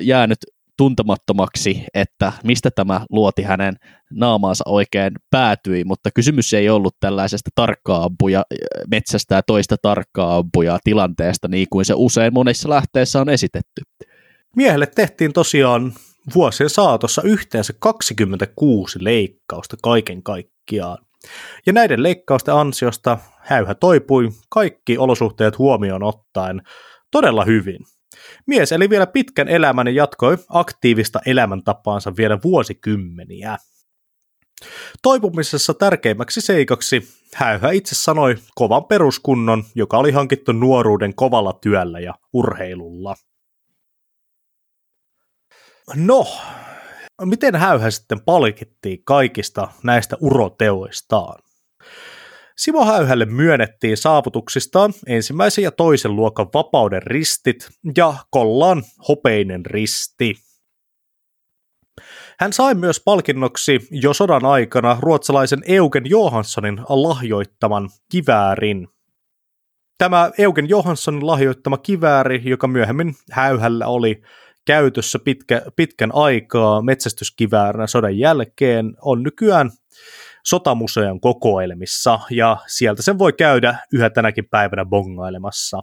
jäänyt tuntemattomaksi, että mistä tämä luoti hänen naamaansa oikein päätyi, mutta kysymys ei ollut tällaisesta tarkkaa ampuja, metsästää toista tarkkaa ampujaa tilanteesta, niin kuin se usein monissa lähteissä on esitetty. Miehelle tehtiin tosiaan vuosien saatossa yhteensä 26 leikkausta kaiken kaikkiaan. Ja näiden leikkausten ansiosta häyhä toipui kaikki olosuhteet huomioon ottaen todella hyvin. Mies eli vielä pitkän elämän ja jatkoi aktiivista elämäntapaansa vielä vuosikymmeniä. Toipumisessa tärkeimmäksi seikaksi Häyhä itse sanoi kovan peruskunnon, joka oli hankittu nuoruuden kovalla työllä ja urheilulla. No, miten Häyhä sitten palkittiin kaikista näistä uroteoistaan? Simo Häyhälle myönnettiin saavutuksistaan ensimmäisen ja toisen luokan vapauden ristit ja Kollaan hopeinen risti. Hän sai myös palkinnoksi jo sodan aikana ruotsalaisen Eugen Johanssonin lahjoittaman kiväärin. Tämä Eugen Johanssonin lahjoittama kivääri, joka myöhemmin Häyhällä oli käytössä pitkä, pitkän aikaa metsästyskiväärinä sodan jälkeen, on nykyään sotamuseon kokoelmissa, ja sieltä sen voi käydä yhä tänäkin päivänä bongailemassa.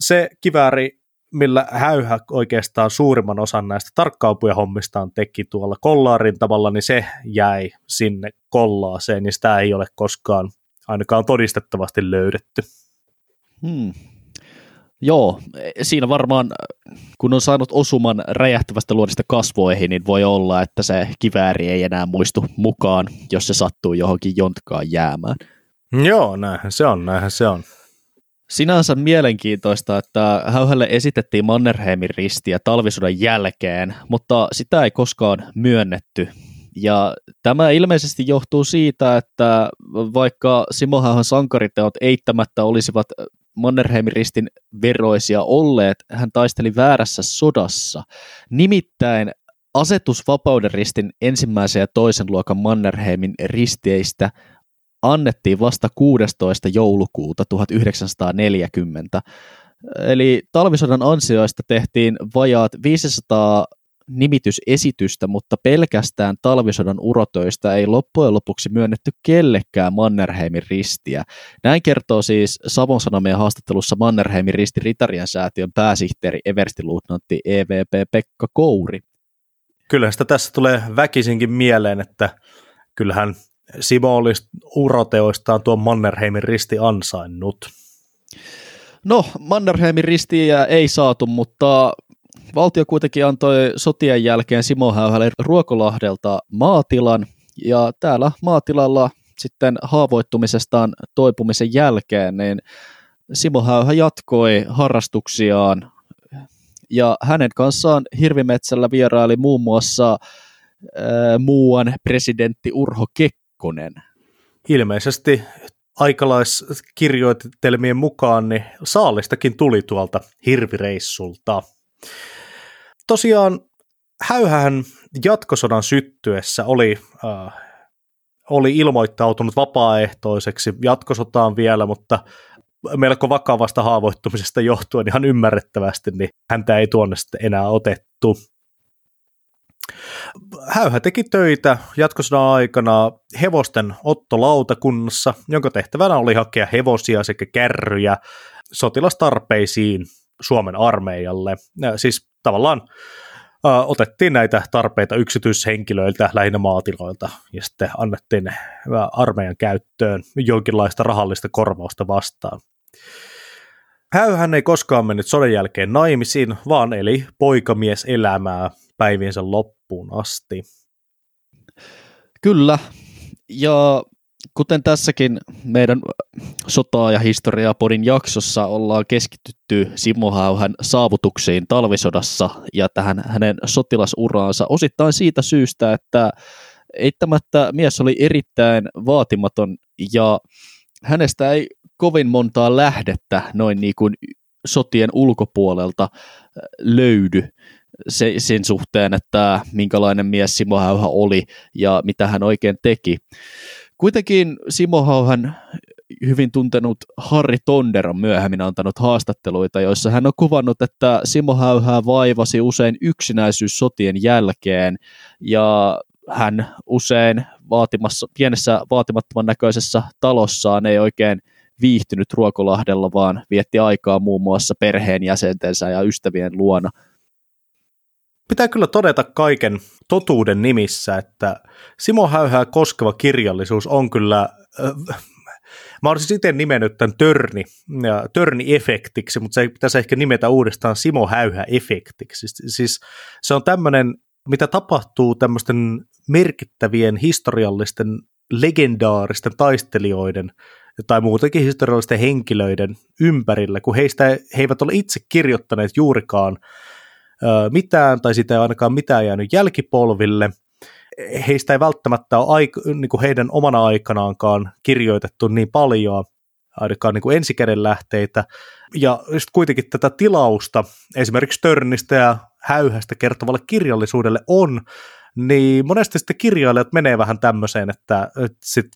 Se kivääri, millä Häyhä oikeastaan suurimman osan näistä tarkkaupuja hommistaan teki tuolla kollaarin tavalla, niin se jäi sinne kollaaseen, niin sitä ei ole koskaan ainakaan todistettavasti löydetty. Hmm. Joo, siinä varmaan, kun on saanut osuman räjähtävästä luodista kasvoihin, niin voi olla, että se kivääri ei enää muistu mukaan, jos se sattuu johonkin jontkaan jäämään. Joo, näinhän se on, näinhän se on. Sinänsä mielenkiintoista, että Häyhälle esitettiin Mannerheimin ristiä talvisodan jälkeen, mutta sitä ei koskaan myönnetty. Ja tämä ilmeisesti johtuu siitä, että vaikka Simo Häyhän sankariteot eittämättä olisivat Mannerheimin ristin veroisia olleet, hän taisteli väärässä sodassa. Nimittäin asetus Vapauden ristin ensimmäisen ja toisen luokan Mannerheimin risteistä annettiin vasta 16. joulukuuta 1940. Eli talvisodan ansioista tehtiin vajaat 500 nimitysesitystä, mutta pelkästään talvisodan urotöistä ei loppujen lopuksi myönnetty kellekään Mannerheimin ristiä. Näin kertoo siis Savon Sanomien haastattelussa Mannerheimin risti Ritarien säätiön pääsihteeri everstiluutnantti EVP Pekka Kouri. Kyllä sitä tässä tulee väkisinkin mieleen, että kyllähän Simo olisi uroteoistaan tuon Mannerheimin risti ansainnut. No, Mannerheimin ristiä ei saatu, mutta valtio kuitenkin antoi sotien jälkeen Simo Häyhälle Ruokolahdelta maatilan, ja täällä maatilalla sitten haavoittumisestaan toipumisen jälkeen, niin Simo Häyhä jatkoi harrastuksiaan, ja hänen kanssaan Hirvimetsällä vieraili muun muassa äh, muuan presidentti Urho Kekkonen. Ilmeisesti aikalaiskirjoitelmien mukaan niin saalistakin tuli tuolta hirvireissulta. Tosiaan Häyhähän jatkosodan syttyessä oli, äh, oli ilmoittautunut vapaaehtoiseksi jatkosotaan vielä, mutta melko vakavasta haavoittumisesta johtuen ihan ymmärrettävästi, niin häntä ei tuonne sitten enää otettu. Häyhä teki töitä jatkosodan aikana hevosten ottolautakunnassa, jonka tehtävänä oli hakea hevosia sekä kärryjä sotilastarpeisiin Suomen armeijalle. Siis tavallaan otettiin näitä tarpeita yksityishenkilöiltä, lähinnä maatiloilta, ja sitten annettiin armeijan käyttöön jonkinlaista rahallista korvausta vastaan. Häyhän ei koskaan mennyt sodan jälkeen naimisiin, vaan eli poikamies elämää päiviensä loppuun asti. Kyllä, ja kuten tässäkin meidän sotaa ja historiaa podin jaksossa ollaan keskitytty Simo Häyhän saavutuksiin talvisodassa ja tähän hänen sotilasuraansa osittain siitä syystä, että eittämättä mies oli erittäin vaatimaton ja hänestä ei kovin montaa lähdettä noin niin kuin sotien ulkopuolelta löydy se, sen suhteen, että minkälainen mies Simo Häyhä oli ja mitä hän oikein teki. Kuitenkin Simo Hauhan hyvin tuntenut Harri Tonder on myöhemmin antanut haastatteluita, joissa hän on kuvannut, että Simo Häyhää vaivasi usein yksinäisyys sotien jälkeen. Ja hän usein vaatimassa, pienessä vaatimattoman näköisessä talossaan ei oikein viihtynyt Ruokolahdella, vaan vietti aikaa muun muassa perheenjäsentensä ja ystävien luona – Pitää kyllä todeta kaiken totuuden nimissä, että Simo Häyhää koskeva kirjallisuus on kyllä äh, Mä olisin itse nimennyt tämän törni, törni-efektiksi, mutta se pitäisi ehkä nimetä uudestaan Simo Häyhä-efektiksi. Siis se on tämmöinen, mitä tapahtuu tämmöisten merkittävien historiallisten legendaaristen taistelijoiden tai muutenkin historiallisten henkilöiden ympärillä, kun heistä he eivät ole itse kirjoittaneet juurikaan mitään, tai sitä ei ainakaan mitään jäänyt jälkipolville. Heistä ei välttämättä ole aika, niin kuin heidän omana aikanaankaan kirjoitettu niin paljon, ainakaan niin kuin ensikäden lähteitä. Ja just kuitenkin tätä tilausta esimerkiksi Törnistä ja Häyhästä kertovalle kirjallisuudelle on, niin monesti sitten kirjailijat menee vähän tämmöiseen, että sit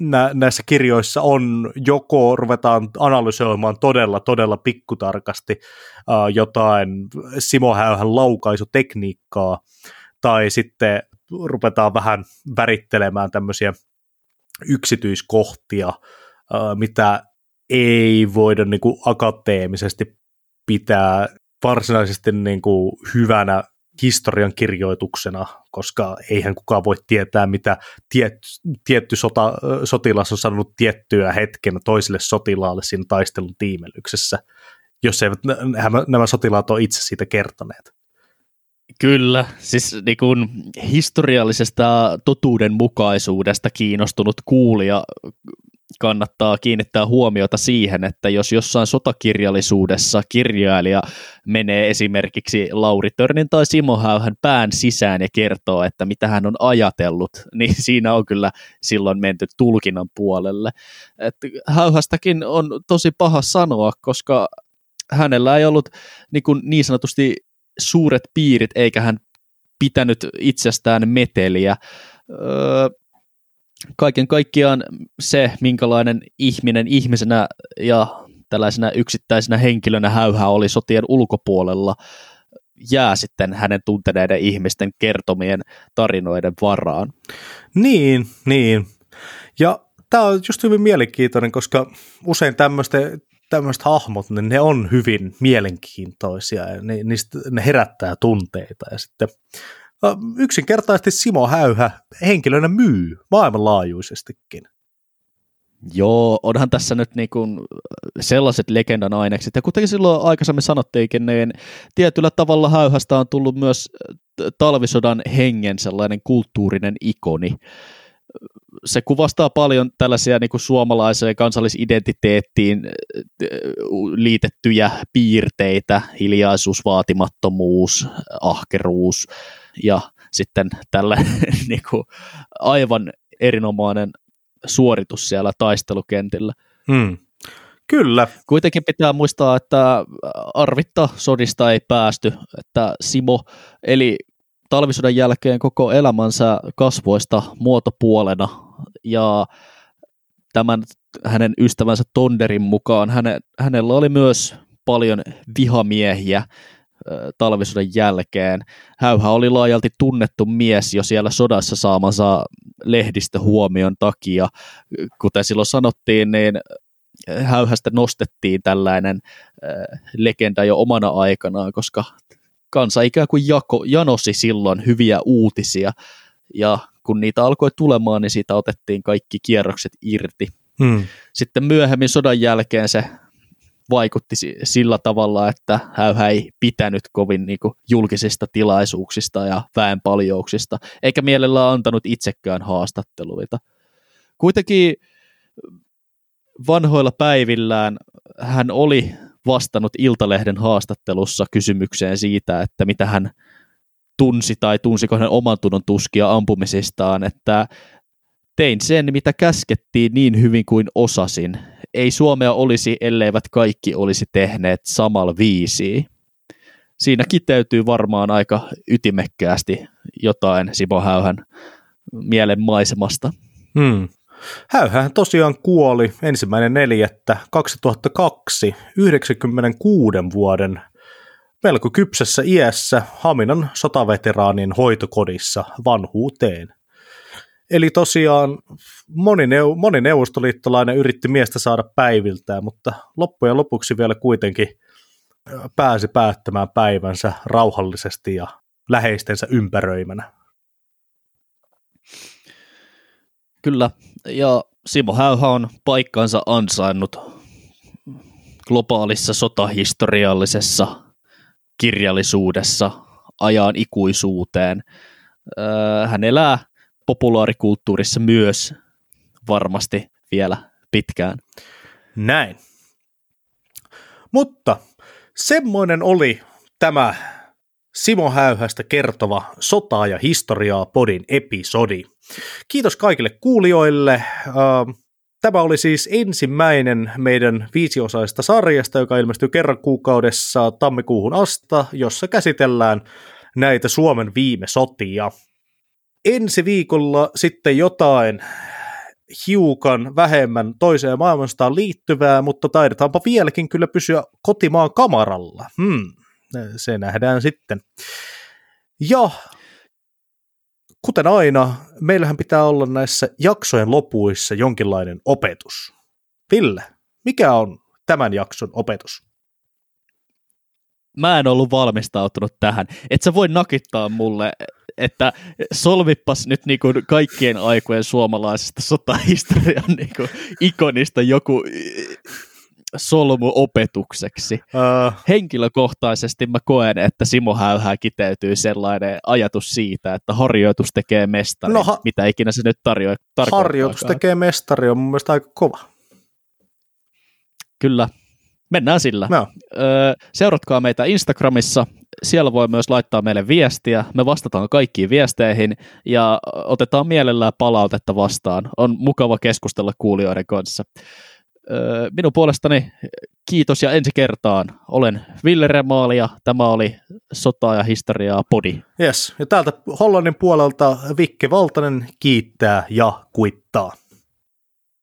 nä- näissä kirjoissa on joko ruvetaan analysoimaan todella, todella pikkutarkasti uh, jotain Simo Häyhän laukaisutekniikkaa, tai sitten ruvetaan vähän värittelemään tämmöisiä yksityiskohtia, uh, mitä ei voida niin kuin akateemisesti pitää varsinaisesti niin kuin hyvänä historian kirjoituksena, koska eihän kukaan voi tietää, mitä tiet, tietty sota, sotilas on sanonut tiettyä hetken toiselle sotilaalle siinä taistelun tiimelyksessä, jos eivät nämä, nämä sotilaat ole itse siitä kertoneet. Kyllä, siis niin kun historiallisesta totuudenmukaisuudesta kiinnostunut kuulija kannattaa kiinnittää huomiota siihen, että jos jossain sotakirjallisuudessa kirjailija menee esimerkiksi Lauri Törnin tai Simo Häyhän pään sisään ja kertoo, että mitä hän on ajatellut, niin siinä on kyllä silloin menty tulkinnan puolelle. Et Häyhästäkin on tosi paha sanoa, koska hänellä ei ollut niin, kuin niin sanotusti suuret piirit, eikä hän pitänyt itsestään meteliä. Öö, kaiken kaikkiaan se, minkälainen ihminen ihmisenä ja tällaisena yksittäisenä henkilönä häyhä oli sotien ulkopuolella, jää sitten hänen tunteneiden ihmisten kertomien tarinoiden varaan. Niin, niin. Ja tämä on just hyvin mielenkiintoinen, koska usein tämmöiset hahmot, niin ne on hyvin mielenkiintoisia ja ne, niistä, ne herättää tunteita ja sitten yksinkertaisesti Simo Häyhä henkilönä myy maailmanlaajuisestikin. Joo, onhan tässä nyt niin kuin sellaiset legendan ainekset. Ja kuten silloin aikaisemmin sanottiinkin, niin tietyllä tavalla Häyhästä on tullut myös talvisodan hengen sellainen kulttuurinen ikoni. Se kuvastaa paljon tällaisia niin kuin suomalaiseen kansallisidentiteettiin liitettyjä piirteitä, hiljaisuus, vaatimattomuus, ahkeruus, ja sitten tällä niin kuin, aivan erinomainen suoritus siellä taistelukentillä. Hmm. Kyllä. Kuitenkin pitää muistaa, että arvitta sodista ei päästy, että Simo eli talvisodan jälkeen koko elämänsä kasvoista muotopuolena ja tämän hänen ystävänsä Tonderin mukaan häne, hänellä oli myös paljon vihamiehiä, talvisodan jälkeen. Häyhä oli laajalti tunnettu mies jo siellä sodassa saamansa lehdistöhuomion takia. Kuten silloin sanottiin, niin Häyhästä nostettiin tällainen legenda jo omana aikanaan, koska kansa ikään kuin jako, janosi silloin hyviä uutisia, ja kun niitä alkoi tulemaan, niin siitä otettiin kaikki kierrokset irti. Hmm. Sitten myöhemmin sodan jälkeen se vaikutti sillä tavalla, että Häyhä ei pitänyt kovin niin kuin, julkisista tilaisuuksista ja väenpaljouksista, eikä mielellään antanut itsekään haastatteluita. Kuitenkin vanhoilla päivillään hän oli vastannut Iltalehden haastattelussa kysymykseen siitä, että mitä hän tunsi tai tunsiko hän oman tunnon tuskia ampumisistaan, että tein sen, mitä käskettiin niin hyvin kuin osasin, ei Suomea olisi, elleivät kaikki olisi tehneet samalla viisi. Siinä kiteytyy varmaan aika ytimekkäästi jotain Simo Häyhän mielen maisemasta. Hmm. Häyhän tosiaan kuoli ensimmäinen neljättä 2002 96 vuoden melko kypsessä iässä Haminan sotaveteraanin hoitokodissa vanhuuteen. Eli tosiaan moni, neu- moni neuvostoliittolainen yritti miestä saada päiviltään, mutta loppujen lopuksi vielä kuitenkin pääsi päättämään päivänsä rauhallisesti ja läheistensä ympäröimänä. Kyllä, ja Simo Häyhä on paikkansa ansainnut globaalissa sotahistoriallisessa kirjallisuudessa ajan ikuisuuteen. Hän elää populaarikulttuurissa myös varmasti vielä pitkään. Näin. Mutta semmoinen oli tämä Simo Häyhästä kertova sotaa ja historiaa podin episodi. Kiitos kaikille kuulijoille. Tämä oli siis ensimmäinen meidän viisiosaista sarjasta, joka ilmestyy kerran kuukaudessa tammikuuhun asta, jossa käsitellään näitä Suomen viime sotia. Ensi viikolla sitten jotain hiukan vähemmän toiseen maailmanstaan liittyvää, mutta taidetaanpa vieläkin kyllä pysyä kotimaan kamaralla. Hmm, se nähdään sitten. Ja kuten aina, meillähän pitää olla näissä jaksojen lopuissa jonkinlainen opetus. Ville, mikä on tämän jakson opetus? Mä en ollut valmistautunut tähän. Et sä voi nakittaa mulle, että solvippas nyt niinku kaikkien aikojen suomalaisesta sotahistorian niinku ikonista joku solmuopetukseksi. Uh. Henkilökohtaisesti mä koen, että Simo Häyhää kiteytyy sellainen ajatus siitä, että harjoitus tekee mestari, no, ha- mitä ikinä se nyt tarjoaa. Harjoitus tekee mestari on mun mielestä aika kova. Kyllä, mennään sillä. No. Öö, seuratkaa meitä Instagramissa, siellä voi myös laittaa meille viestiä. Me vastataan kaikkiin viesteihin ja otetaan mielellään palautetta vastaan. On mukava keskustella kuulijoiden kanssa minun puolestani kiitos ja ensi kertaan. Olen Ville Remaali ja tämä oli Sotaa ja historiaa podi. Yes. Ja täältä Hollannin puolelta Vikke Valtanen kiittää ja kuittaa.